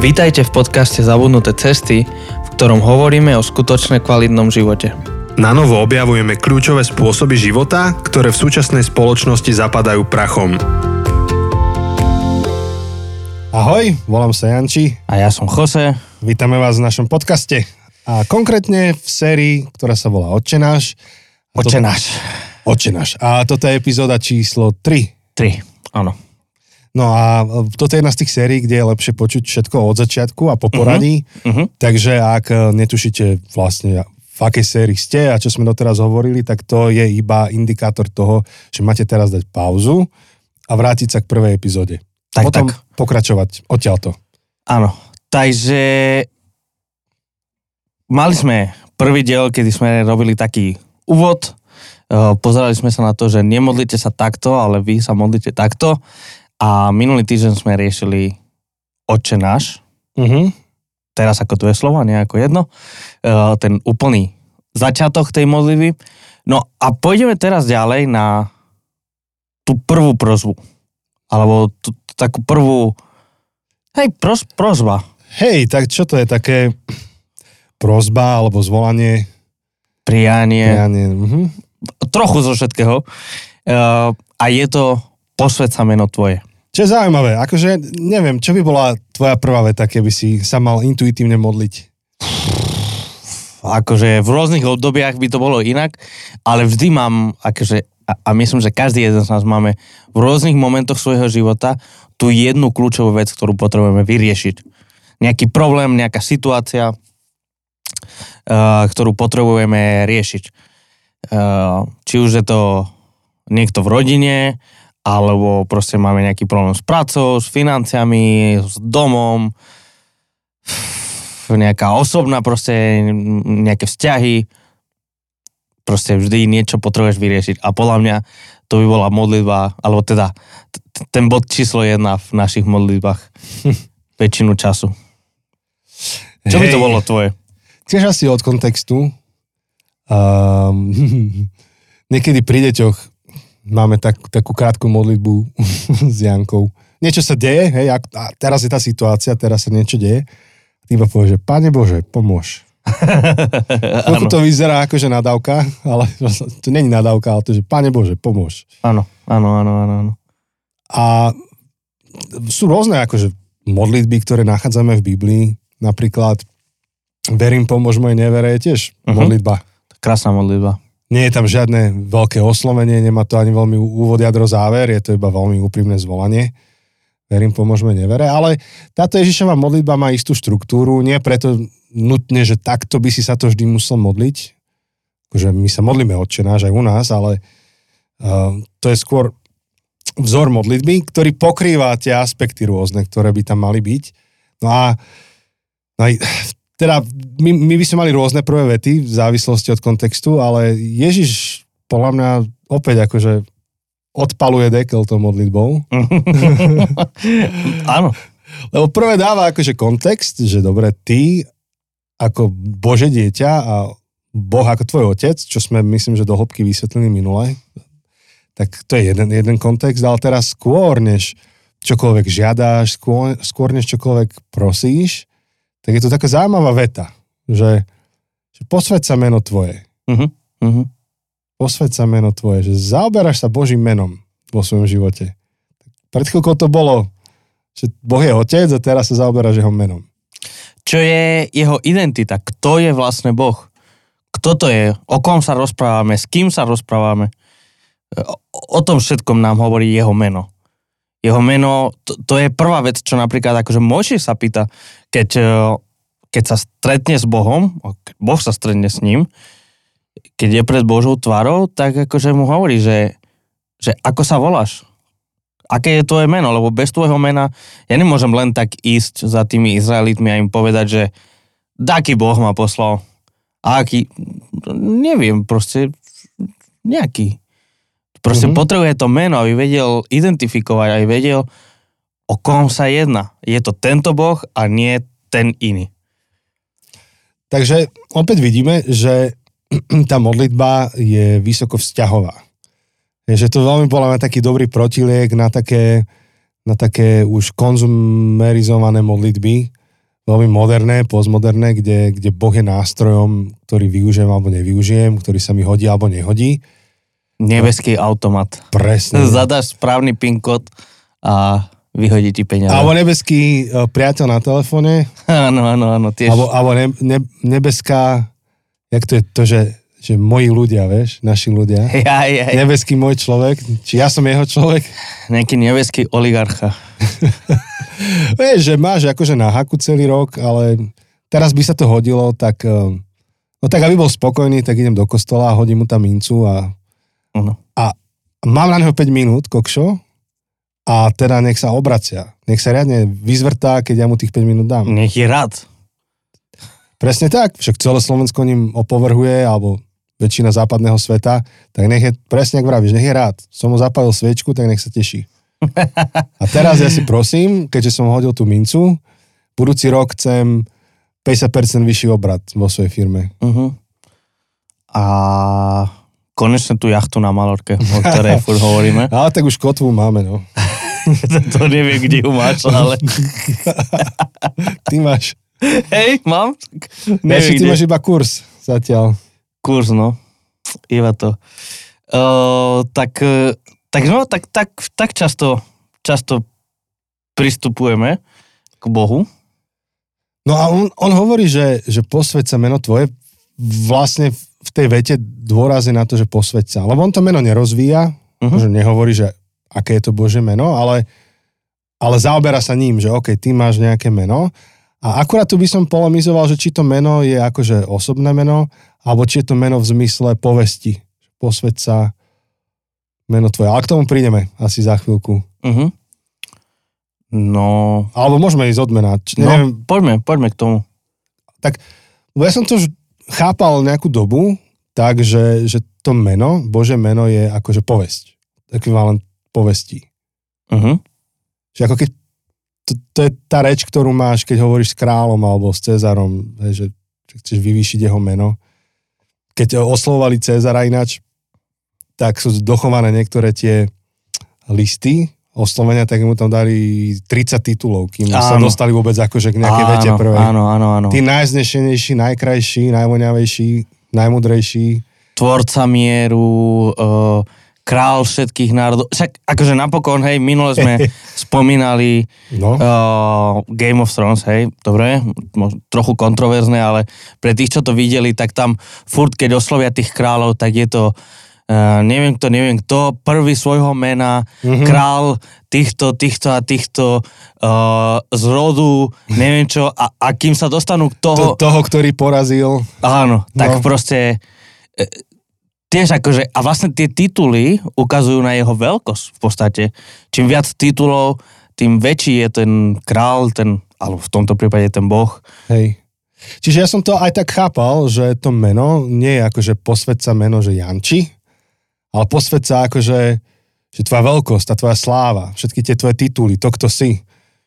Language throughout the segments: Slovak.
Vítajte v podcaste Zabudnuté cesty, v ktorom hovoríme o skutočne kvalitnom živote. Na novo objavujeme kľúčové spôsoby života, ktoré v súčasnej spoločnosti zapadajú prachom. Ahoj, volám sa Janči. A ja som Jose. Vítame vás v našom podcaste. A konkrétne v sérii, ktorá sa volá Otčenáš. Očenáš. Otčenáš. A toto je epizóda číslo 3. 3, áno. No a toto je jedna z tých sérií, kde je lepšie počuť všetko od začiatku a po poradí. Uh-huh. Takže ak e, netušíte vlastne v akej sérii ste a čo sme doteraz hovorili, tak to je iba indikátor toho, že máte teraz dať pauzu a vrátiť sa k prvej epizóde. Tak, Potom tak. pokračovať odtiaľto. Áno. Takže mali sme prvý diel, kedy sme robili taký úvod. Eh, Pozerali sme sa na to, že nemodlite sa takto, ale vy sa modlite takto. A minulý týždeň sme riešili Otče náš, Uh-huh. teraz ako dve slova, nie ako jedno, eh, ten úplný začiatok tej modlitby. No a pôjdeme teraz ďalej na tú prvú prozbu. Alebo tú, takú prvú, hej, pros, prozba. Hej, tak čo to je také prozba alebo zvolanie? prianie, Ja nie, uh-huh. trochu zo všetkého. Uh, a je to posved sa meno tvoje. Čo je zaujímavé, akože neviem, čo by bola tvoja prvá veta, keby si sa mal intuitívne modliť? Akože v rôznych obdobiach by to bolo inak, ale vždy mám, akože, a, a myslím, že každý jeden z nás máme v rôznych momentoch svojho života tú jednu kľúčovú vec, ktorú potrebujeme vyriešiť. Nejaký problém, nejaká situácia, uh, ktorú potrebujeme riešiť. Uh, či už je to niekto v rodine, alebo proste máme nejaký problém s prácou, s financiami, s domom, nejaká osobná proste, nejaké vzťahy, proste vždy niečo potrebuješ vyriešiť. A podľa mňa to by bola modlitba, alebo teda t- ten bod číslo jedna v našich modlitbách väčšinu času. Čo by to bolo tvoje? Tiež asi od kontextu. Um, niekedy pri deťoch máme tak, takú krátku modlitbu s Jankou. Niečo sa deje, hej, a, a teraz je tá situácia, teraz sa niečo deje. Ty iba povieš, že Pane Bože, pomôž. Chvíľku to vyzerá ako, že nadávka, ale to není nadávka, ale to, že Pane Bože, pomôž. Áno, áno, áno, áno. áno. A sú rôzne akože modlitby, ktoré nachádzame v Biblii. Napríklad verím, pomôž mojej nevere je tiež Mhm. modlitba. Krásna modlitba. Nie je tam žiadne veľké oslovenie, nemá to ani veľmi úvod, jadro, záver, je to iba veľmi úprimné zvolanie. Verím, pomôžme nevere, ale táto Ježišova modlitba má istú štruktúru, nie preto nutne, že takto by si sa to vždy musel modliť, že my sa modlíme odčenáš aj u nás, ale uh, to je skôr vzor modlitby, ktorý pokrýva tie aspekty rôzne, ktoré by tam mali byť. No a no aj, teda my, my by sme mali rôzne prvé vety v závislosti od kontextu, ale Ježiš podľa mňa opäť akože odpaluje dekel tou modlitbou. áno, Lebo prvé dáva akože kontext, že dobre, ty ako Bože dieťa a Boh ako tvoj otec, čo sme myslím, že do hĺbky vysvetlili minule, tak to je jeden, jeden kontext, ale teraz skôr, než čokoľvek žiadáš, skôr, skôr než čokoľvek prosíš, tak je to taká zaujímavá veta, že, že posveď sa meno tvoje. uh-huh, uh-huh. Posveď sa meno tvoje, že zaoberáš sa Božím menom vo svojom živote. Pred chvíľkou to bolo, že Boh je otec a teraz sa zaoberáš jeho menom. Čo je jeho identita? Kto je vlastne Boh? Kto to je? O kom sa rozprávame? S kým sa rozprávame? O, o tom všetkom nám hovorí jeho meno. Jeho meno, to, to je prvá vec, čo napríklad akože Mojžiš sa pýta, keď, e, keď sa stretne s Bohom, keď Boh sa stretne s ním, keď je pred Božou tvárou, tak akože mu hovorí, že, že ako sa voláš? Aké je tvoje meno? Lebo bez tvojho mena ja nemôžem len tak ísť za tými Izraelitmi a im povedať, že taký Boh ma poslal. A aký? Neviem, proste nejaký. Proste Mhm. mm-hmm. potrebuje to meno, aby vedel identifikovať, aby vedel, o kom sa jedná. Je to tento Boh a nie ten iný. Takže opäť vidíme, že tá modlitba je vysoko vzťahová. Je, že to veľmi podľa mňa taký dobrý protiliek na také, na také už konzumerizované modlitby, veľmi moderné, postmoderné, kde, kde Boh je nástrojom, ktorý využijem alebo nevyužijem, ktorý sa mi hodí alebo nehodí. Nebeský automat. Presne. Zadáš správny PIN kód a vyhodí ti peniaze. Alebo nebeský uh, priateľ na telefóne, Áno, áno, áno, tiež. alebo, alebo ne, ne, nebeská, jak to je to, že, že moji ľudia, vieš, naši ľudia. Ja, ja, ja. Nebeský môj človek, či ja som jeho človek. Nejaký nebeský oligarcha. Vieš, že máš akože na haku celý rok, ale teraz by sa to hodilo, tak, eh, no tak aby bol spokojný, tak idem do kostola a hodím mu tam mincu a, Áno. a mám na neho 5 minút, kokšo, a teda nech sa obracia. Nech sa riadne vyzvrtá, keď ja mu tých 5 minút dám. Nech je rád. Presne tak, však celé Slovensko ním opovrhuje, alebo väčšina západného sveta, tak nech je, presne ako vravíš, nech je rád. Som mu zapalil sviečku, tak nech sa teší. A teraz ja si prosím, keďže som hodil tú mincu, budúci rok chcem 50% vyšší obrad vo svojej firme. Uh-huh. A konečne tú jachtu na Malorke, o ktorej furt hovoríme. Ale tak už kotvu máme, no. to neviem, kde ju máš, ale... Ty máš, Hej, mám? neviem, ty kde. máš iba kurz zatiaľ. Kurz, no. Iba to. Uh, tak, eh, tak no, tak, tak, tak často, často pristupujeme k Bohu. No a on, on hovorí, že, že posveď sa meno tvoje, vlastne v tej vete dôraz je na to, že posveď sa. Lebo on to meno nerozvíja, Mhm. že nehovorí, že aké je to Bože meno, ale, ale zaoberá sa ním, že OK, ty máš nejaké meno. A akurát tu by som polemizoval, že či to meno je akože osobné meno, alebo či je to meno v zmysle povesti. Posveď sa meno tvoje. Ale k tomu prídeme asi za chvíľku. Uh-huh. No, Alebo môžeme ísť od mena. Č- no neviem, poďme, poďme k tomu. Lebo ja som to už chápal nejakú dobu, tak, že, že to meno, Bože meno je akože povesť. Ekvivalent povesti. Uh-huh. Že ako keď, to, to je tá reč, ktorú máš, keď hovoríš s kráľom alebo s Cezarom, hej, že, chceš vyvýšiť jeho meno. Keď oslovovali Cezara ináč, tak sú dochované niektoré tie listy oslovenia, tak mu tam dali 30 titulov, kým sa Áno. dostali vôbec akože k nejakej áno, vete prvej. Áno, áno, áno. Ty najznešenejší, najkrajší, najvoňavejší, najmudrejší. Tvorca mieru, uh, král všetkých národov. Však akože napokon, hej, minule sme spomínali No, uh, Game of Thrones, hej, dobre, možno trochu kontroverzné, ale pre tých, čo to videli, tak tam furt, keď oslovia tých kráľov, tak je to uh, neviem kto, neviem kto, prvý svojho mena, mm-hmm. král týchto, týchto a týchto uh, z rodu, neviem čo, a, a kým sa dostanú k toho, to, toho, ktorý porazil. Áno, tak No. proste e, tiež akože, a vlastne tie tituly ukazujú na jeho veľkosť v podstate. Čím viac titulov, tým väčší je ten král, ten, alebo v tomto prípade ten boh. Hej. Čiže ja som to aj tak chápal, že to meno nie je akože posved sa meno, že Janči, ale posved sa akože, že tvoja veľkosť, tá tvoja sláva, všetky tie tvoje tituly, to, kto si,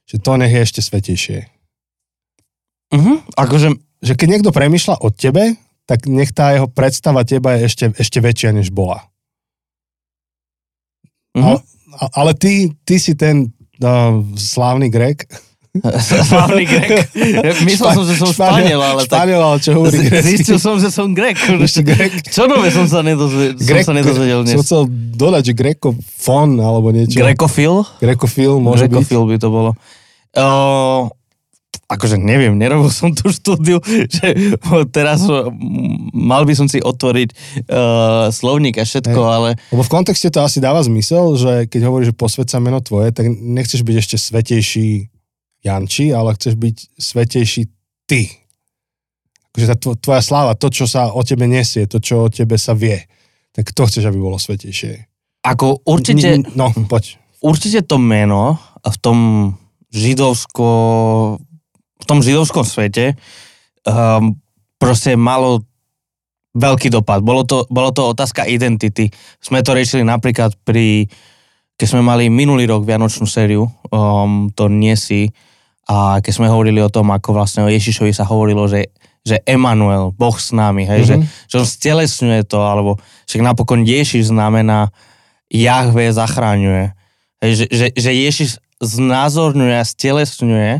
že to nech je ešte svetejšie. Uh-huh. Akože, Že keď niekto premýšľa o tebe, tak nech tá jeho predstava teba je ešte, ešte väčšia, než bola. uh-huh. A- Ale ty, ty si ten no, slávny Grek. Slavný Grek. Myslel som, že som Španiel, ale tak... Španiel, ale čo hovorí? Zistil som, že som Grek. Grek. Čo nové som sa nedozvedel, som sa nedozvedel Som dnes. chcel dodať, že grekofón alebo niečo. Grekofil? Grekofil môže byť. Grekofil by to bolo. Uh, akože neviem, nerobil som tú štúdiu, že teraz mal by som si otvoriť uh, slovník a všetko, Hej. ale Lebo v kontexte to asi dáva zmysel, že keď hovoríš, že posved sa meno tvoje, tak nechceš byť ešte svetejší Janči, ale chceš byť svetejší ty. Akože tá tvo- tvoja sláva, to, čo sa o tebe nesie, to, čo o tebe sa vie, tak to chceš, aby bolo svetejšie. ako určite, No, poď. určite to meno v tom židovsko, v tom židovskom svete um, proste malo veľký dopad. Bolo to, bolo to otázka identity. Sme to riešili napríklad pri, keď sme mali minulý rok Vianočnú sériu, um, to nie si, a keď sme hovorili o tom, ako vlastne o Ježišovi sa hovorilo, že, že Emanuel, Boh s nami, hej, mm-hmm. že, že on stelesňuje to, alebo však napokon Ježiš znamená Jahve zachráňuje. Hej, že, že, že Ježiš znázorňuje a stelesňuje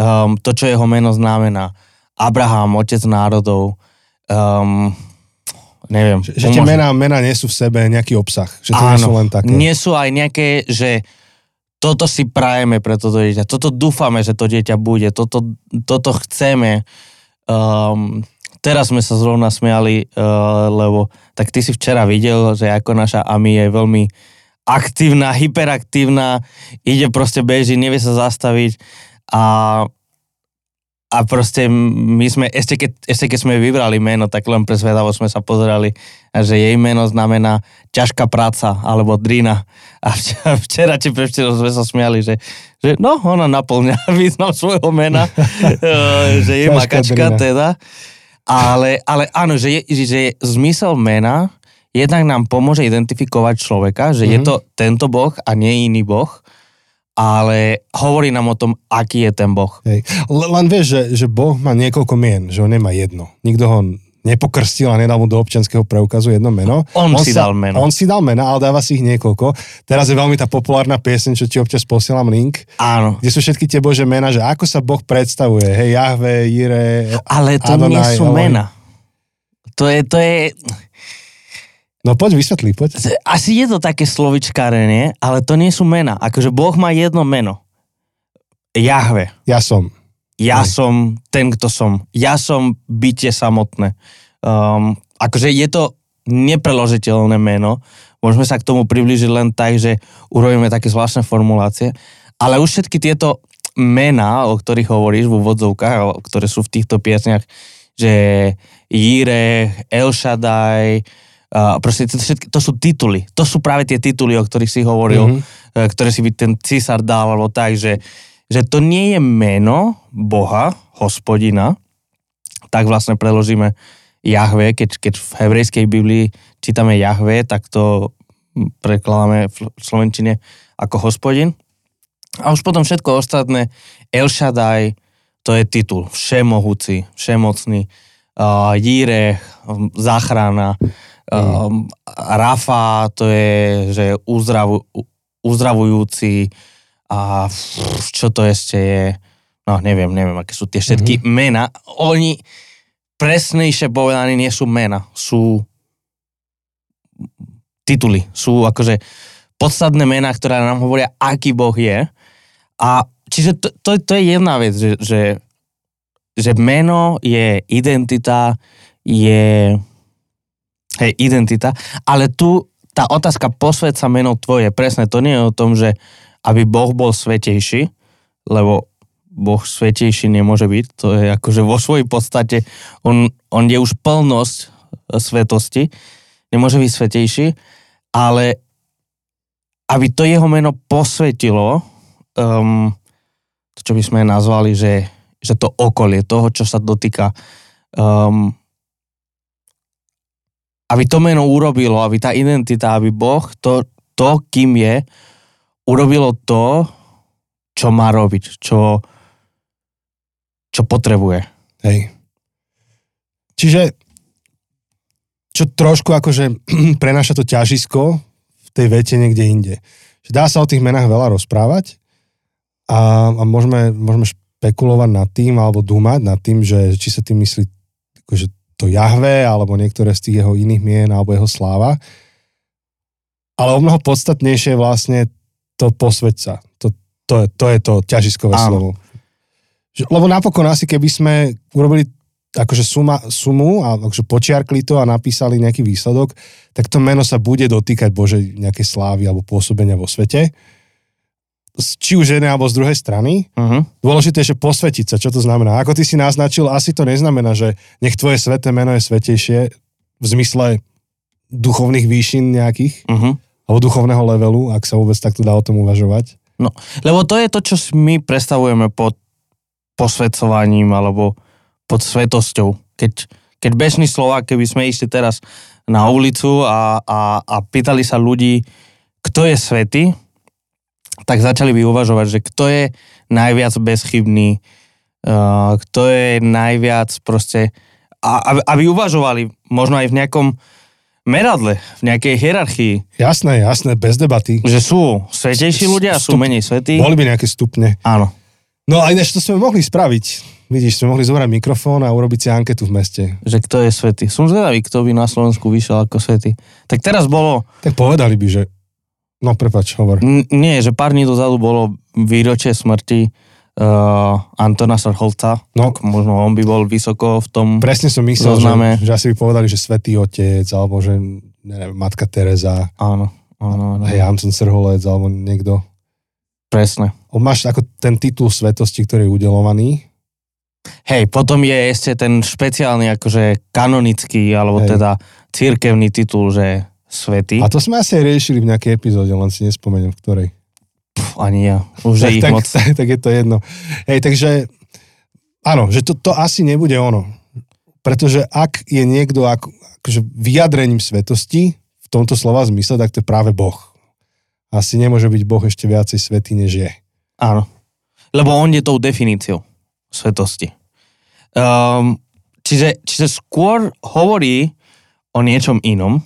um, to, čo jeho meno znamená. Abraham, otec národov, um, neviem. Že, že tie mená, mená nie sú v sebe nejaký obsah. Že to nie sú len také. nie sú aj nejaké, že toto si prajeme pre toto dieťa, toto dúfame, že to dieťa bude, toto, toto chceme. Um, teraz sme sa zrovna smiali, uh, lebo tak ty si včera videl, že ako naša Ami je veľmi aktívna, hyperaktívna, ide proste beží, nevie sa zastaviť a a proste my sme, ešte keď, ešte keď sme vybrali meno, tak len pre zvedavo sme sa pozerali, že jej meno znamená ťažká práca, alebo drina. A včera, včera či prevčera sme sa smiali, že, že no, ona naplňa význam svojho mena, eh, že je makačka drina. teda. Ale, ale áno, že je, že je zmysel mena jednak nám pomôže identifikovať človeka, že mm-hmm. je Mhm. to tento boh a nie iný boh, ale hovorí nám o tom, aký je ten boh. Hej. Len vieš, že, že Boh má niekoľko mien, že on nemá jedno. Nikto ho nepokrstil a nedal mu do občianského preukazu jedno meno. On si dal meno. On si dal meno, ale dáva si ich niekoľko. Teraz je veľmi tá populárna pieseň, čo ti občas posielam link, Áno. kde sú všetky tie Bože mená, že ako sa Boh predstavuje. Hej, Jahve, Jire, Ale to nie Adonai, sú Elohim. mena. To je, to je, No poď vysvetli, poď. asi je to také slovičkárenie, ale to nie sú mena. Akože Boh má jedno meno. Jahve. Ja som. Ja Hej. som ten, kto som. Ja som bytie samotné. Um, akože je to nepreložiteľné meno. Môžeme sa k tomu priblížiť len tak, že urobíme také zvláštne formulácie. Ale už všetky tieto mená, o ktorých hovoríš v úvodzovkách, ktoré sú v týchto piesniach, že Jire, El Shaddai, a proste to, všetky, to sú tituly. To sú práve tie tituly, o ktorých si hovoril, Mhm. mm-hmm. ktoré si by ten císar dal, alebo tak, že, že to nie je meno Boha, hospodina, tak vlastne preložíme Jahve, keď, keď v hebrejskej Biblii čítame Jahve, tak to prekladáme v slovenčine ako hospodin. A už potom všetko ostatné, El Shaddai, to je titul, všemohúci, všemocný, uh, Jíre, um, záchrana, um, Rafa, to je, že uzdravu, uzdravujúci a čo to ešte je, no neviem, neviem, aké sú tie všetky mm-hmm. mena. Oni presnejšie povedané nie sú mena, sú tituly, sú akože podstatné mená, ktoré nám hovoria, aký Boh je. A čiže to, to, to je jedna vec, že, že, že meno je identita, je hej, identita, ale tu tá otázka posved sa tvoje, presne, to nie je o tom, že aby Boh bol svetejší, lebo Boh svetejší nemôže byť, to je akože vo svojej podstate, on, on je už plnosť e, svetosti, nemôže byť svetejší, ale aby to jeho meno posvetilo, um, to čo by sme nazvali, že, že to okolie toho, čo sa dotýka, um, aby to meno urobilo, aby tá identita, aby Boh, to, to kým je, urobilo to, čo má robiť, čo, čo potrebuje. Hej. Čiže, čo trošku akože prenáša to ťažisko v tej vete niekde inde. Dá sa o tých menách veľa rozprávať a, a môžeme, môžeme špekulovať nad tým alebo dúmať nad tým, že či sa tým myslí akože to Jahve alebo niektoré z tých jeho iných mien alebo jeho sláva. Ale o mnoho podstatnejšie je vlastne to posveď sa. To, to, je, to je to ťažiskové Áno. slovo. Lebo napokon asi keby sme urobili akože suma, sumu a akože počiarkli to a napísali nejaký výsledok, tak to meno sa bude dotýkať Božej nejakej slávy alebo pôsobenia vo svete. Či už jednej alebo z druhej strany. Uh-huh. Dôležité je, že posvetiť sa. Čo to znamená? Ako ty si naznačil, asi to neznamená, že nech tvoje sveté meno je svetejšie v zmysle duchovných výšin nejakých, Uh-huh. alebo duchovného levelu, ak sa vôbec takto dá o tom uvažovať. No, lebo to je to, čo my predstavujeme pod posvedcovaním alebo pod svetosťou. Keď, keď bežný Slovák, keby sme išli teraz na ulicu a, a, a pýtali sa ľudí, kto je svetý, tak začali by uvažovať, že kto je najviac bezchybný, uh, kto je najviac proste... A, aby, aby uvažovali možno aj v nejakom meradle, v nejakej hierarchii, Jasné, jasné, bez debaty. že sú svetejší ľudia sú menej svetí. Boli by nejaké stupne. Áno. No a ináč to sme mohli spraviť. Vidíš, sme mohli zobrať mikrofón a urobiť si anketu v meste. Že kto je svetý. Som zvedavý, kto by na Slovensku vyšiel ako svetý. Tak teraz bolo, Tak povedali by, že... No prepač, hovor. n- nie, že pár dní dozadu bolo výročie smrti uh, Antona Srholca. No. Tak možno on by bol vysoko v tom... Presne som myslel, Zozname. že, že asi by povedali, že Svetý Otec, alebo že neviem, Matka Teresa, Áno, áno, áno. hej, Anton Srholec, alebo niekto. Presne. On máš ako ten titul svetosti, ktorý je udelovaný. Hej, potom je ešte ten špeciálny akože kanonický, alebo Hej. teda církevný titul, že svetý. A to sme asi aj riešili v nejakej epizóde, len si nespomeniem, v ktorej. Pf, ani ja. Už je tak, ich tak, moc. tak, tak je to jedno. Hej, takže áno, že to, to asi nebude ono. Pretože ak je niekto ako, akože vyjadrením svetosti v tomto slova zmysle, tak to je práve Boh. Asi nemôže byť Boh ešte viacej svetý, než je. Áno. Lebo on je tou definíciou svetosti. Um, čiže, čiže skôr hovorí o niečom inom.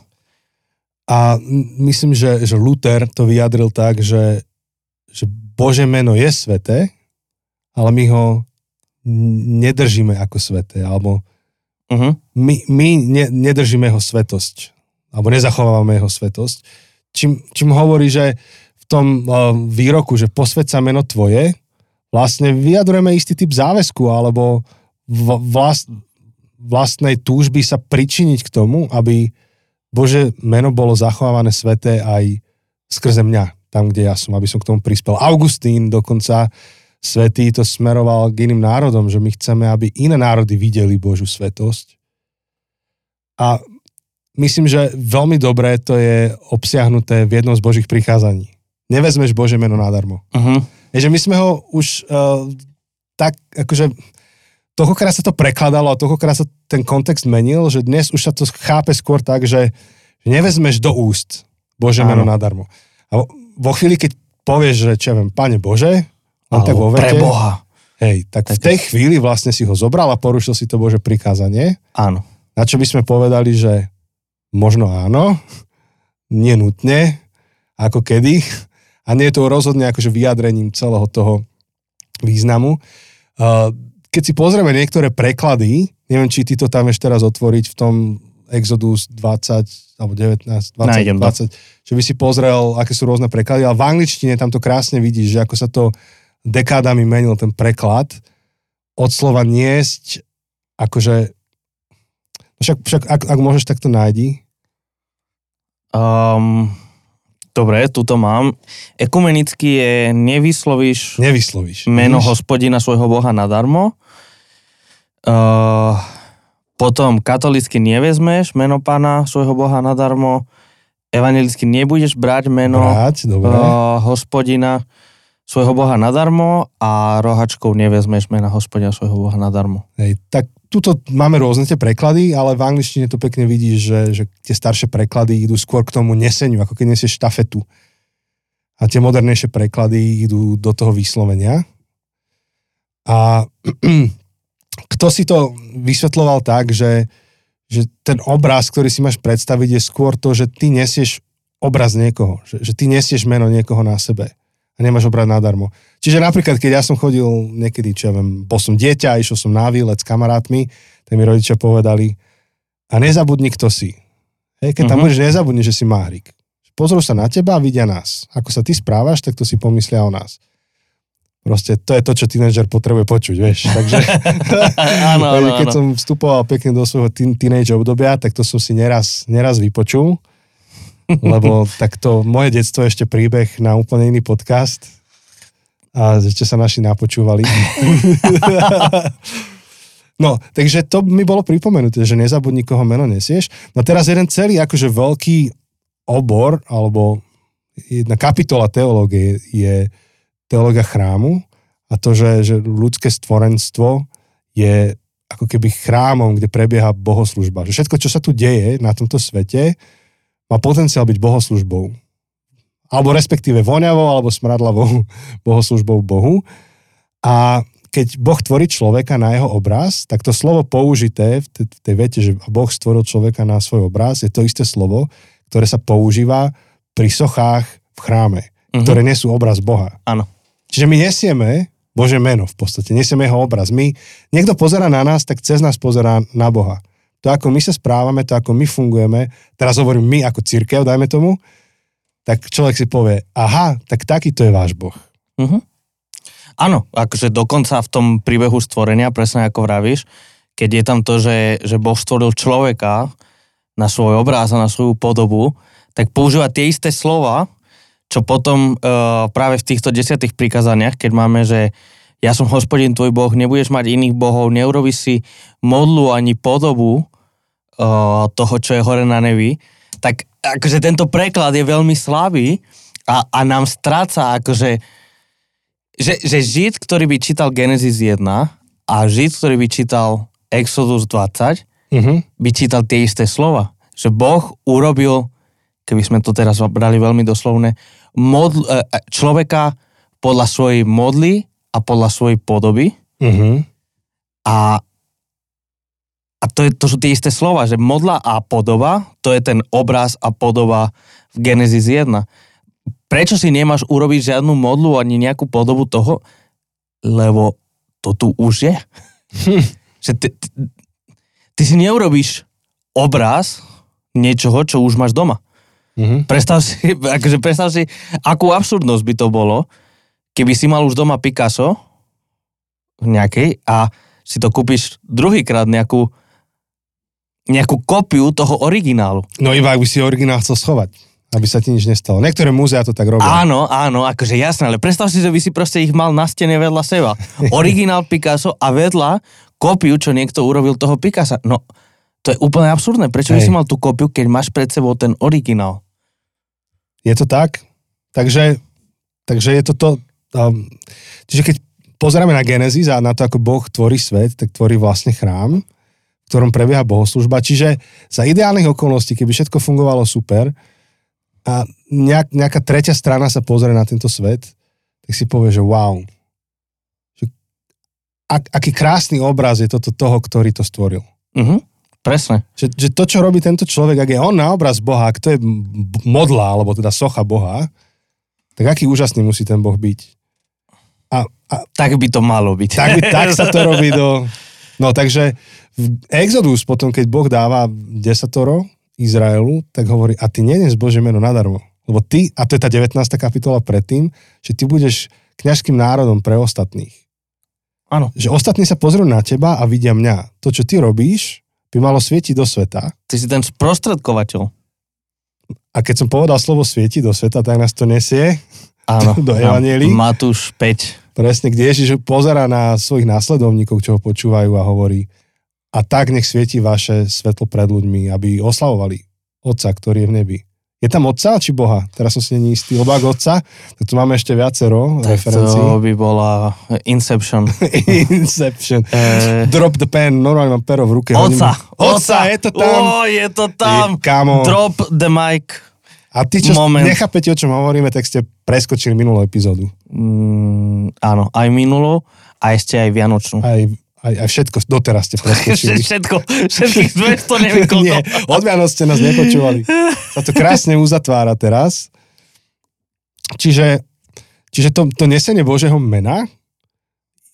A myslím, že, že Luther to vyjadril tak, že, že Bože meno je sveté, ale my ho nedržíme ako sveté, alebo Uh-huh. my, my ne, nedržíme jeho svetosť, alebo nezachovávame jeho svetosť. Čím, čím hovorí, že v tom uh, výroku, že posved sa meno tvoje, vlastne vyjadrujeme istý typ záväzku, alebo v, vlast, vlastnej túžby sa pričiniť k tomu, aby Bože meno bolo zachovávané sveté aj skrze mňa, tam, kde ja som, aby som k tomu prispel. Augustín dokonca svetý to smeroval k iným národom, že my chceme, aby iné národy videli Božú svetosť. A myslím, že veľmi dobré to je obsiahnuté v jednom z Božích prikázaní. Nevezmeš Bože meno nadarmo. Uh-huh. Je, že my sme ho už uh, tak, akože toľkokrát sa to prekladalo a toľkokrát sa ten kontext menil, že dnes už sa to chápe skôr tak, že nevezmeš do úst Bože Áno. meno nadarmo. A vo- chvíli, keď povieš, že čo ja viem, Pane Bože, len tak vo vete, Boha. hej, tak v Tak- tej chvíli vlastne si ho zobral a porušil si to Bože prikázanie, Áno. na čo by sme povedali, že možno áno, nie nutne, ako kedy, a nie je to rozhodne akože vyjadrením celého toho významu. Uh, Keď si pozrieme niektoré preklady, neviem, či ty to tam ešte teraz otvoriť v tom Exodus 20 alebo 19, 20, Nájdem to. 20, že by si pozrel, aké sú rôzne preklady, ale v angličtine tam to krásne vidíš, že ako sa to dekádami menil ten preklad od slova niesť, akože však, však ak, ak môžeš, tak to nájdi. Um, dobre, tuto mám. Ekumenicky je nevyslovíš Nevyslovíš. meno Vidíš? hospodina svojho boha nadarmo. Uh, potom katolicky nevezmeš meno pána svojho boha nadarmo. Evangelicky nebudeš brať meno Brať, dobre. uh, hospodina svojho boha nadarmo a rohačkou nevezmeš mena hospodina svojho boha nadarmo. Hej, tak tuto máme rôzne tie preklady, ale v angličtine to pekne vidíš, že, že tie staršie preklady idú skôr k tomu neseniu, ako keď nesieš štafetu. A tie modernejšie preklady idú do toho vyslovenia. A kto si to vysvetloval tak, že, že ten obraz, ktorý si máš predstaviť, je skôr to, že ty nesieš obraz niekoho, že, že ty nesieš meno niekoho na sebe a nemáš obrať nadarmo. Čiže napríklad, keď ja som chodil niekedy, čo ja viem, bol som dieťa, išiel som na výlet s kamarátmi, tak mi rodičia povedali, a nezabudni, kto si. Hej, keď tam Mhm. budeš, nezabudni, že si máhrik. Pozrú sa na teba a vidia nás. Ako sa ty správaš, tak to si pomyslia o nás. Proste to je to, čo tínedžer potrebuje počuť, vieš. Takže áno, áno, keď áno. som vstupoval pekne do svojho teenage obdobia, tak to som si neraz, neraz vypočul. Lebo takto moje detstvo je ešte príbeh na úplne iný podcast. A ešte sa naši napočúvali. No, takže to mi bolo pripomenuté, že nezabudni, koho meno nesieš. No teraz jeden celý akože veľký obor, alebo jedna kapitola teológie je teológia chrámu a to, že, že ľudské stvorenstvo je ako keby chrámom, kde prebieha bohoslužba. Že všetko, čo sa tu deje na tomto svete, má potenciál byť bohoslužbou. Alebo respektíve voňavou, alebo smradlavou bohoslužbou Bohu. A keď Boh tvorí človeka na jeho obraz, tak to slovo použité v te- v tej vete, že Boh stvoril človeka na svoj obraz, je to isté slovo, ktoré sa používa pri sochách v chráme, Mhm. ktoré nesú obraz Boha. Áno. Čiže my nesieme Bože meno v podstate, nesieme jeho obraz. My, niekto pozera na nás, tak cez nás pozerá na Boha. To, ako my sa správame, to, ako my fungujeme, teraz hovorím my ako církev, dajme tomu, tak človek si povie, aha, tak takýto je váš Boh. Mhm. Áno, akože dokonca v tom príbehu stvorenia, presne ako vravíš, keď je tam to, že, že Boh stvoril človeka na svoj obráz a na svoju podobu, tak používa tie isté slova, čo potom uh, práve v týchto desiatých prikázaniach, keď máme, že ja som hospodin tvoj boh, nebudeš mať iných bohov, neurobi si modlu ani podobu uh, toho, čo je hore na nebi, tak akože tento preklad je veľmi slabý a, a nám stráca akože že, že Žid, ktorý by čítal Genesis 1 a Žid, ktorý by čítal Exodus 20, Uh-huh. by čítal tie isté slova. Že Boh urobil, keby sme to teraz brali veľmi doslovne, modl, e, e, človeka podľa svojej modly a podľa svojej podoby. Uh-huh. A, a to, je, to sú tie isté slova, že modla a podoba, to je ten obraz a podoba v Genesis 1. Prečo si nemáš urobiť žiadnu modlu ani nejakú podobu toho? Lebo to tu už je. že ty, ty, ty si neurobíš obraz niečoho, čo už máš doma. Uh-huh. Predstav si, akože predstav si, akú absurdnosť by to bolo, keby si mal už doma Picasso nejakej a si to kúpiš druhýkrát nejakú nejakú kopiu toho originálu. No iba ak by si originál chcel schovať, aby sa ti nič nestalo. Niektoré múzea to tak robia. Áno, áno, akože jasné, ale predstav si, že by si proste ich mal na stene vedľa seba. Originál Picasso a vedľa kópiu, čo niekto urobil toho Picasa. No, to je úplne absurdné. Prečo by Hej. si mal tú kópiu, keď máš pred sebou ten originál? Je to tak? Takže, takže je to to... Um, čiže keď pozeráme na Genesis a na to, ako Boh tvorí svet, tak tvorí vlastne chrám, v ktorom prebieha bohoslužba. Čiže za ideálnych okolností, keby všetko fungovalo super a nejak, nejaká tretia strana sa pozrie na tento svet, tak si povie, že wow. Že, ak, aký krásny obraz je toto toho, ktorý to stvoril. Mhm, presne. Že, že to, čo robí tento človek, ak je on na obraz Boha, ak to je modla, alebo teda socha Boha, tak aký úžasný musí ten Boh byť. A, a Tak by to malo byť. tak, by- tak sa to robí do... No takže v Exodus potom, keď Boh dáva desatoro Izraelu, tak hovorí, a ty nenes Bože meno nadarmo. Lebo ty, a to je tá 19. kapitola predtým, že ty budeš kňažským národom pre ostatných. Áno. Že ostatní sa pozrú na teba a vidia mňa. To, čo ty robíš, by malo svietiť do sveta. Ty si ten sprostredkovateľ. A keď som povedal slovo svieti do sveta, tak nás to nesie Áno. Do Evanielí? Matúš 5. presne, kde Ježiš pozera na svojich následovníkov, čo ho počúvajú a hovorí a tak nech svieti vaše svetlo pred ľuďmi, aby oslavovali Otca, ktorý je v nebi. Je tam Otca či Boha? Teraz som si není istý. Lebo ak Otca, tak tu máme ešte viacero Tak referencií. to by bola Inception. Inception. Eh, Drop the pen, normálne mám pero v ruke. Oca, Oca, je to tam. Ó, je to tam. Je, kámo. Drop the mic. A ty, čo Moment. nechápete, o čom hovoríme, tak ste preskočili minulú epizódu. Mm, áno, aj minulú a ešte aj Vianočnú. Aj, aj, aj všetko doteraz ste preskočili. Všetko, všetkých 200 neviem koľko. Nie, od Vianoc ste nás nepočúvali. Sa to krásne uzatvára teraz. Čiže, čiže to, to nesenie Božieho mena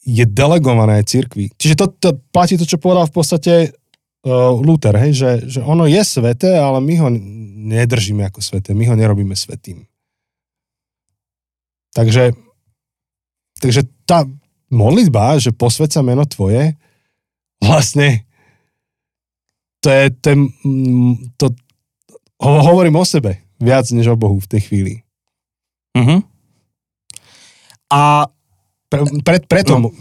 je delegované cirkvi. Čiže to, to platí to, čo povedal v podstate uh, Luther, hej, že, že ono je sveté, ale my ho nedržíme ako sveté, my ho nerobíme svetým. Takže, takže tá modlitba, že posvedca meno tvoje, vlastne to je, mm, to ho, hovorím o sebe viac než o Bohu v tej chvíli. Mhm. A Pre, pre, preto No.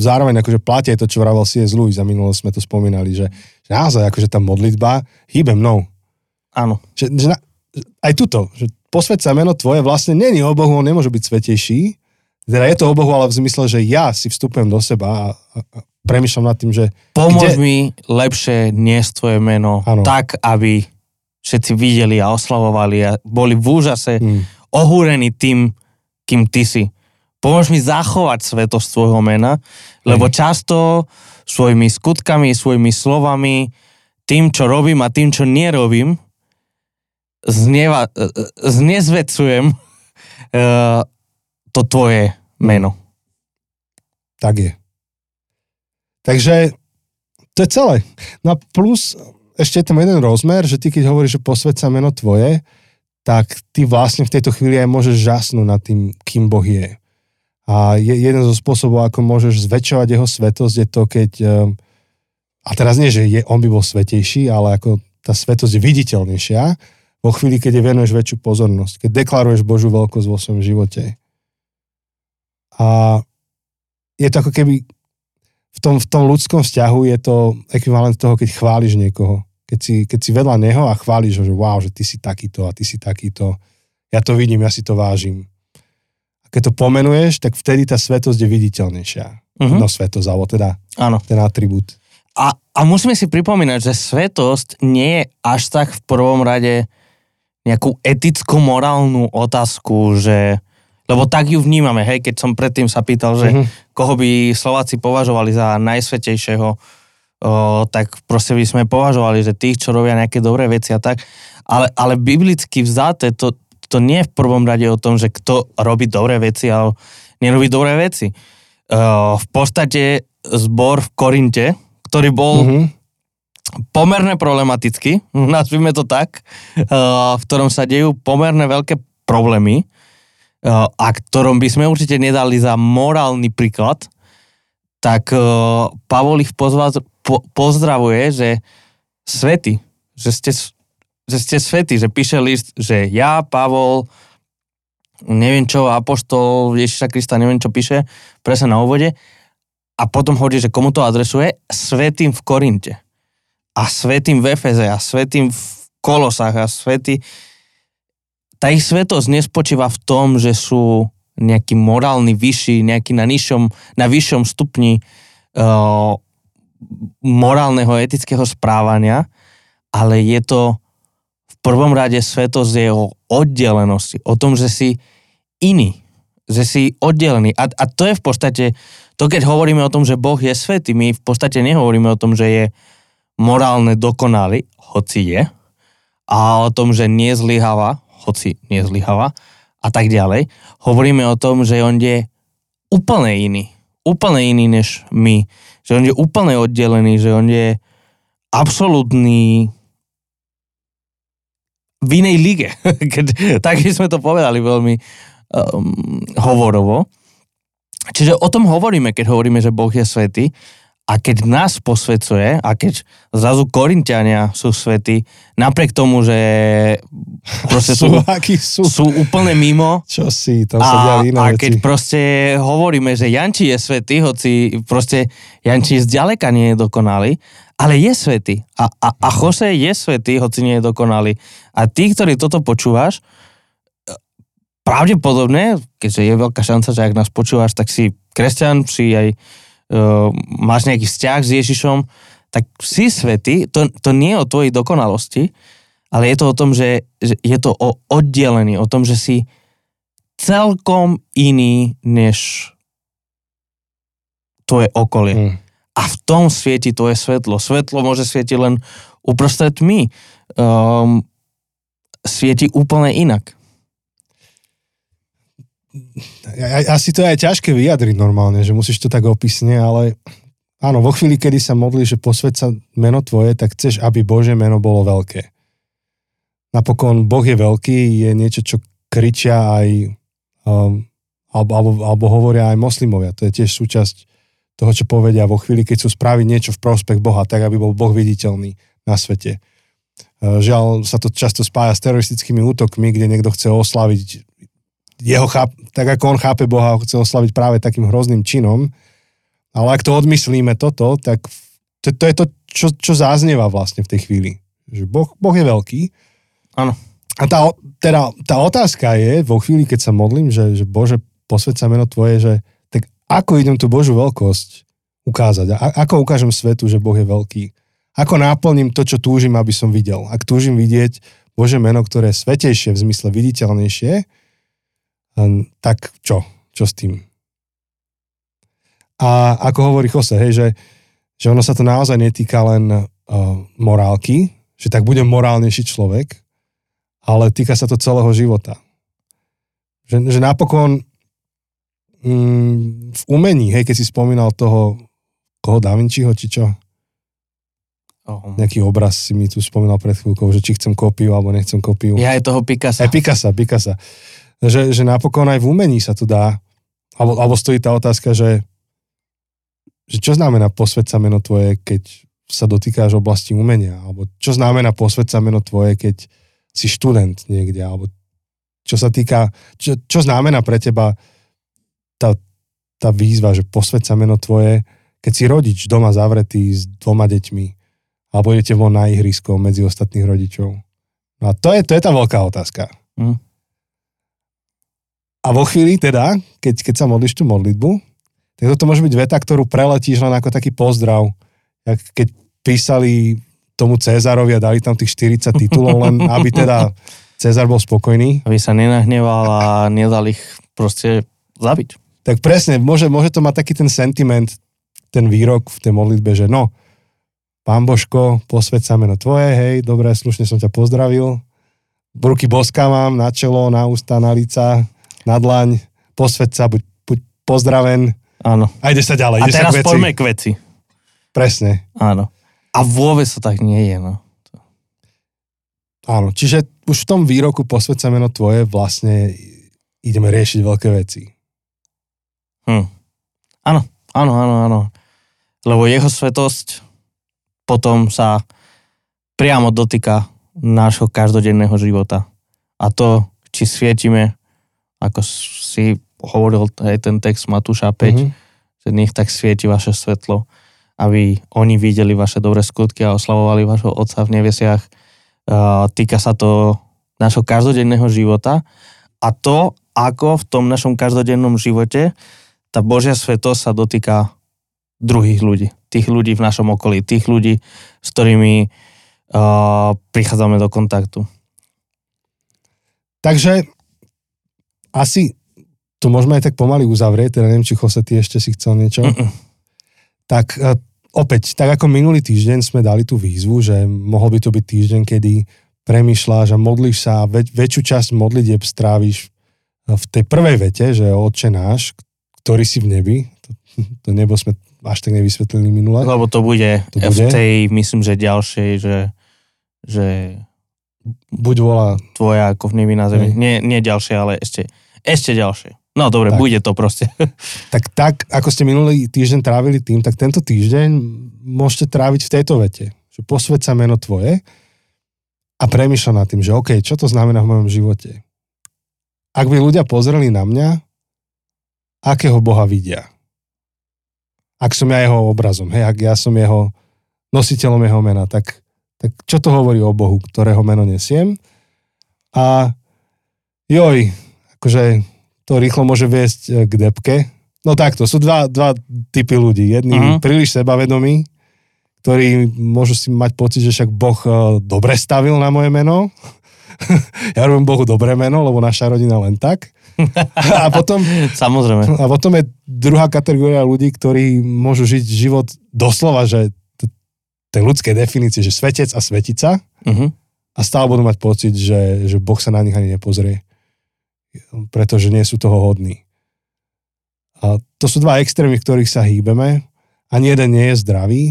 zároveň akože platí aj to, čo vravel C.S. Lewis a minulo sme to spomínali, že, že naozaj akože tá modlitba hýbe mnou. áno, Že, že na, aj tuto, že posvedca meno tvoje vlastne není o Bohu, on nemôže byť svetejší. Teda je to o Bohu, ale v zmysle, že ja si vstupujem do seba a, a, premyšľam nad tým, že pomôž Kde- mi lepšie niesť tvoje meno Áno. tak, aby všetci videli a oslavovali a boli v úžase hm, ohúrení tým, kým ty si. Pomôž mi zachovať svetosť tvojho mena, lebo často svojimi skutkami, svojimi slovami, tým, čo robím a tým, čo nerobím, znieva, e, e, znezvecujem e, to tvoje meno. tak je. Takže to je celé. No a plus ešte je tam jeden rozmer, že ty keď hovoríš, že posved meno tvoje, tak ty vlastne v tejto chvíli aj môžeš žasnúť nad tým, kým Boh je. A je, jeden zo spôsobov, ako môžeš zväčšovať jeho svetosť, je to, keď... Eh, a teraz nie, že je, on by bol svetejší, ale ako tá svetosť je viditeľnejšia vo chvíli, keď je venuješ väčšiu pozornosť, keď deklaruješ Božú veľkosť vo svojom živote. A je to ako keby v tom, v tom ľudskom vzťahu je to ekvivalent toho, keď chváliš niekoho. Keď si, keď si vedľa neho a chváliš ho, že wow, že ty si takýto a ty si takýto. Ja to vidím, ja si to vážim. A keď to pomenuješ, tak vtedy tá svetosť je viditeľnejšia. Uh-huh. No svetosť, alebo teda Áno. ten atribút. A, a musíme si pripomínať, že svetosť nie je až tak v prvom rade nejakú etickú, morálnu otázku, že lebo tak ju vnímame, hej, keď som predtým sa pýtal, že uh-huh. koho by Slováci považovali za najsvetejšieho, o, tak proste by sme považovali, že tých, čo robia nejaké dobré veci a tak. Ale, ale biblicky vzaté, to, to nie je v prvom rade o tom, že kto robí dobré veci alebo nerobí dobré veci. O, v podstate zbor v Korinte, ktorý bol uh-huh. pomerne problematický, nazvime to tak, o, v ktorom sa dejú pomerne veľké problémy, a ktorom by sme určite nedali za morálny príklad, tak Pavol ich pozva, po, pozdravuje, že svety, že ste, že ste svety, že píše list, že ja, Pavol, neviem čo, apoštol Ježiša Krista, neviem čo píše, presne na úvode, a potom hovorí, že komu to adresuje? Svetým v Korinte. A svetým v Efeze, a svetým v Kolosách, a svetý tá ich svetosť nespočíva v tom, že sú nejaký morálny vyšší, nejaký na, nižšom, na vyššom stupni uh, morálneho, etického správania, ale je to v prvom rade svetosť je o oddelenosti, o tom, že si iný, že si oddelený. A, a to je v podstate, to keď hovoríme o tom, že Boh je svetý, my v podstate nehovoríme o tom, že je morálne dokonalý, hoci je, a o tom, že nezlyháva, hoci nezlyháva a tak ďalej. Hovoríme o tom, že on je úplne iný. Úplne iný než my. Že on je úplne oddelený, že on je absolútny v inej lige. Tak sme to povedali veľmi um, hovorovo. Čiže o tom hovoríme, keď hovoríme, že Boh je svetý. A keď nás posvedcuje, a keď zrazu Korintiania sú svety, napriek tomu, že proste sú, sú, sú úplne mimo. Čo si, tam sa a, iné A keď proste hovoríme, že Janči je svetý, hoci proste Janči zďaleka nie je dokonalý, ale je svetý. A, a, a Jose je svetý, hoci nie je dokonalý. A ty, ktorí toto počúvaš, pravdepodobne, keďže je veľká šanca, že ak nás počúvaš, tak si kresťan, si aj máš nejaký vzťah s Ježišom, tak si svetý, to, to nie je o tvojej dokonalosti, ale je to o tom, že, že je to o oddelení, o tom, že si celkom iný než tvoje okolie. Mm. A v tom svieti tvoje svetlo. Svetlo môže svietiť len uprostred tmy. Um, svieti úplne inak asi to je aj ťažké vyjadriť normálne, že musíš to tak opisne, ale áno, vo chvíli, kedy sa modlíš, že posved sa meno tvoje, tak chceš, aby Bože meno bolo veľké. Napokon Boh je veľký, je niečo, čo kričia aj um, alebo, alebo, alebo hovoria aj moslimovia. To je tiež súčasť toho, čo povedia vo chvíli, keď sú spraviť niečo v prospech Boha, tak aby bol Boh viditeľný na svete. Uh, žiaľ sa to často spája s teroristickými útokmi, kde niekto chce oslaviť jeho cháp, tak ako on chápe Boha, chce oslaviť práve takým hrozným činom. Ale ak to odmyslíme toto, tak to, to je to, čo, čo záznieva vlastne v tej chvíli. Že boh, boh je veľký. Áno. A tá, teda, tá otázka je, vo chvíli, keď sa modlím, že, že Bože, posved sa meno Tvoje, že tak ako idem tú Božú veľkosť ukázať? A, ako ukážem svetu, že Boh je veľký? Ako náplním to, čo túžim, aby som videl? Ak túžim vidieť Bože meno, ktoré je svetejšie, v zmysle viditeľnejšie, tak čo? Čo s tým? A ako hovorí Jose, hej, že, že ono sa to naozaj netýka len uh, morálky, že tak budem morálnejší človek, ale týka sa to celého života. Že, že napokon mm, v umení, hej, keď si spomínal toho, koho Da Vinciho, či čo? Oh. Nejaký obraz si mi tu spomínal pred chvíľkou, že či chcem kopiu alebo nechcem kopiu. Ja aj toho Picasa. Aj Picasa, Picasa. Že, že napokon aj v umení sa to dá, alebo, alebo stojí tá otázka, že, že čo znamená posved sa meno tvoje, keď sa dotýkáš oblasti umenia, alebo čo znamená posved sa meno tvoje, keď si študent niekde, alebo čo sa týka, čo, čo znamená pre teba tá, tá výzva, že posved sa meno tvoje, keď si rodič doma zavretý s dvoma deťmi, alebo idete von na ihrisko medzi ostatných rodičov. No a to je, to je tá veľká otázka. Mm. A vo chvíli teda, keď, keď sa modlíš tú modlitbu, tak toto môže byť veta, ktorú preletíš len ako taký pozdrav. Keď písali tomu Cezarovi a dali tam tých 40 titulov, len aby teda Cezar bol spokojný. Aby sa nenahneval a nedal ich proste zabiť. Tak presne, môže, môže to mať taký ten sentiment, ten výrok v tej modlitbe, že no, pán Božko, posved sa meno tvoje, hej, dobre, slušne som ťa pozdravil. Ruky boskávam na čelo, na ústa, na lica, na dlaň, posved sa, buď, buď pozdraven. Áno. A ide sa ďalej. A teraz k veci. poďme k veci. Presne. Áno. A vôbec to tak nie je, no. Áno, čiže už v tom výroku posved sa meno tvoje vlastne ideme riešiť veľké veci. Hm. Áno, áno, áno, áno. Lebo jeho svetosť potom sa priamo dotýka nášho každodenného života. A to, či svietime, ako si hovoril aj ten text Matúša 5, Mhm. že nech tak svieti vaše svetlo, aby oni videli vaše dobré skutky a oslavovali vašho Otca v nebesiach. Uh, týka sa to našho každodenného života a to, ako v tom našom každodennom živote tá Božia svetosť sa dotýka druhých ľudí, tých ľudí v našom okolí, tých ľudí, s ktorými uh, prichádzame do kontaktu. Takže asi to môžeme aj tak pomaly uzavrieť, teda neviem, či Jose, ty ešte si chcel niečo. Mm-mm. Tak e, opäť, tak ako minulý týždeň sme dali tú výzvu, že mohol by to byť týždeň, kedy premyšľaš a modlíš sa väč- väčšiu časť modlitieb stráviš v tej prvej vete, že Otče náš, ktorý si v nebi, to, to nebo sme až tak nevysvetlili minule. Lebo to bude, To v bude? tej, myslím, že ďalšej, že, že Buď volá, tvoja ako v nebi na zemi. Nie, nie ďalšie, ale ešte, ešte ďalšie. No dobre, Tak. bude to proste. tak tak, ako ste minulý týždeň trávili tým, tak tento týždeň môžete tráviť v tejto vete. Že posved sa meno tvoje a premýšľa nad tým, že OK, čo to znamená v mojom živote? Ak by ľudia pozreli na mňa, akého Boha vidia? Ak som ja jeho obrazom, hej, ak ja som jeho nositeľom jeho mena, tak, tak čo to hovorí o Bohu, ktorého meno nesiem? A joj, akože to rýchlo môže viesť e, k depke. No takto, sú dva, dva typy ľudí. Jedni Mhm. uh-huh. príliš sebavedomí, ktorí môžu si mať pocit, že však Boh e, dobre stavil na moje meno. ja robím Bohu dobré meno, lebo naša rodina len tak. a, potom, Samozrejme. a potom je druhá kategória ľudí, ktorí môžu žiť život doslova, že tej ľudskej definície, že svetec a svetica Uh-huh. a stále budú mať pocit, že, že Boh sa na nich ani nepozrie. Pretože nie sú toho hodní. A to sú dva extrémy, v ktorých sa hýbeme. Ani jeden nie je zdravý.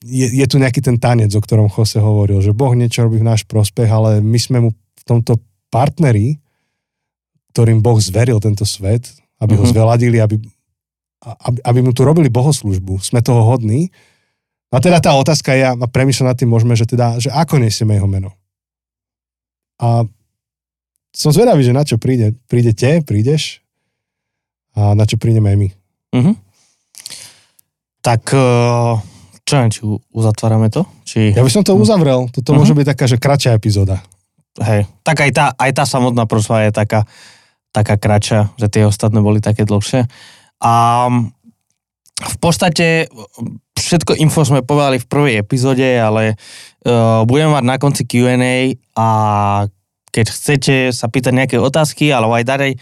Je, je tu nejaký ten tanec, o ktorom Jose hovoril, že Boh niečo robí v náš prospech, ale my sme mu v tomto partneri, ktorým Boh zveril tento svet, aby ho Mhm. zveladili, aby, aby, aby mu tu robili bohoslužbu. Sme toho hodní. A teda tá otázka je, a premýšľam nad tým môžeme, že teda, že ako nesieme jeho meno. A som zvedavý, že na čo príde. Prídete, prídeš a na čo prídeme aj my. Uh-huh. Tak eh, čo neviem, či uzatvárame to? Či, Ja by som to uzavrel. Toto Mhm. môže byť taká, že kratšia epizóda. hej, tak aj tá, aj tá samotná prosba je taká, taká kratšia, že tie ostatné boli také dlhšie. A v podstate všetko info sme povedali v prvej epizóde, ale uh, budeme mať na konci Q&A a keď chcete sa pýtať nejaké otázky, alebo aj ďalej,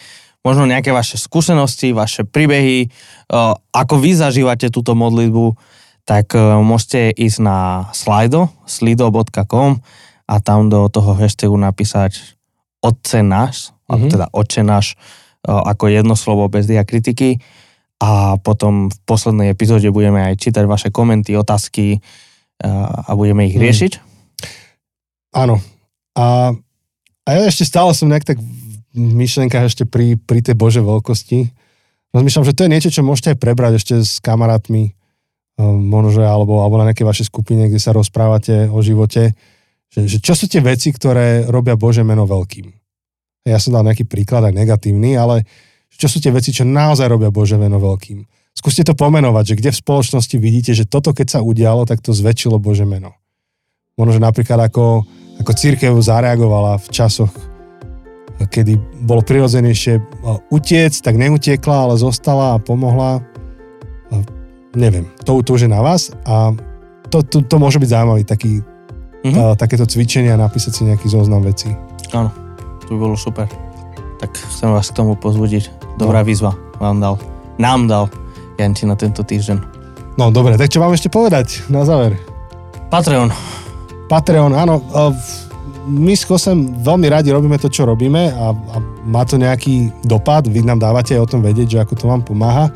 možno nejaké vaše skúsenosti, vaše príbehy, uh, ako vy zažívate túto modlitbu, tak uh, môžete ísť na slido, slido.com a tam do toho hashtagu napísať Otce náš, Mhm. mm-hmm. teda Otče náš ako jedno slovo bez diakritiky a potom v poslednej epizóde budeme aj čítať vaše komenty, otázky a, a budeme ich Hmm. riešiť. Áno. A, a ja ešte stále som nejak tak v myšlenkách ešte pri, pri tej Bože veľkosti. Rozmýšľam, že to je niečo, čo môžete aj prebrať ešte s kamarátmi, um, možno, alebo, alebo na nejakej vašej skupine, kde sa rozprávate o živote, že, že čo sú tie veci, ktoré robia Bože meno veľkým. Ja som dal nejaký príklad aj negatívny, ale čo sú tie veci, čo naozaj robia Bože meno veľkým. Skúste to pomenovať, že kde v spoločnosti vidíte, že toto keď sa udialo, tak to zväčšilo Bože meno. Možno, že napríklad ako, ako církev zareagovala v časoch, kedy bolo prirodzenejšie utiec, tak neutiekla, ale zostala a pomohla. A Neviem, to, to už je na vás a to, to, to môže byť zaujímavý taký, Mhm. uh, takéto cvičenie a napísať si nejaký zoznam vecí. Áno, to by bolo super. Tak chcem vás k tomu pozbudiť. Dobrá výzva vám dal. Nám dal Janči na tento týždeň. No dobre, tak čo mám ešte povedať na záver? Patreon. Patreon, áno. My s Kosem veľmi radi robíme to, čo robíme a, a má to nejaký dopad. Vy nám dávate aj o tom vedieť, že ako to vám pomáha.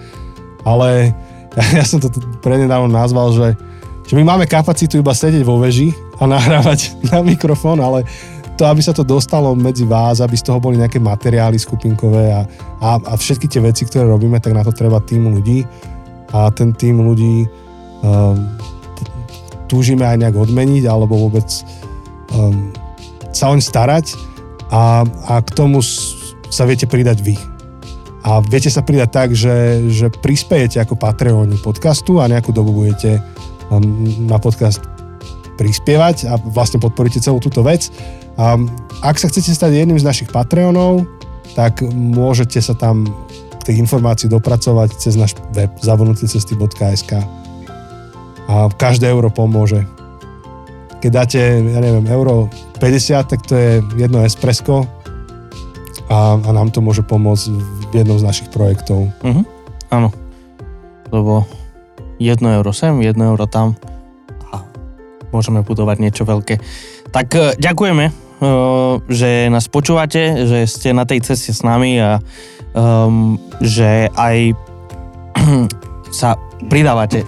Ale ja, ja som to prednedávno nazval, že, že my máme kapacitu iba sedieť vo veži a nahrávať na mikrofón, ale to, aby sa to dostalo medzi vás, aby z toho boli nejaké materiály skupinkové a, a, a všetky tie veci, ktoré robíme, tak na to treba tým ľudí a ten tým ľudí um, túžime aj nejak odmeniť alebo vôbec um, sa oň starať a, a k tomu sa viete pridať vy. A viete sa pridať tak, že, že prispejete ako Patreoni podcastu a nejakú dobu budete um, na podcast prispievať a vlastne podporíte celú túto vec. Ak sa chcete stať jedným z našich Patreonov, tak môžete sa tam k tej informácii dopracovať cez náš web zavonutecesty.sk a každé euro pomôže. Keď dáte, ja neviem, euro 50, tak to je jedno espresso a, a nám to môže pomôcť v jednom z našich projektov. Mhm. Áno. Lebo 1 euro sem, 1 euro tam a môžeme budovať niečo veľké. Tak e, ďakujeme, že nás počúvate, že ste na tej ceste s nami a um, že aj sa pridávate.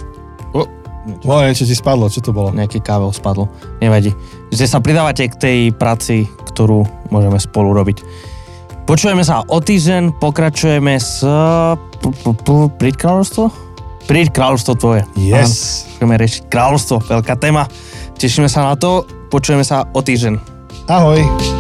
O, O, niečo ti spadlo, čo to bolo? nejaký kável spadol, nevadí. Že sa pridávate k tej práci, ktorú môžeme spolu robiť. Počujeme sa o týždeň, pokračujeme s... Príď kráľovstvo? Príď kráľovstvo tvoje. Yes. Áno, budeme riešiť kráľovstvo, veľká téma. Tešíme sa na to, počujeme sa o týždeň. Ahoj.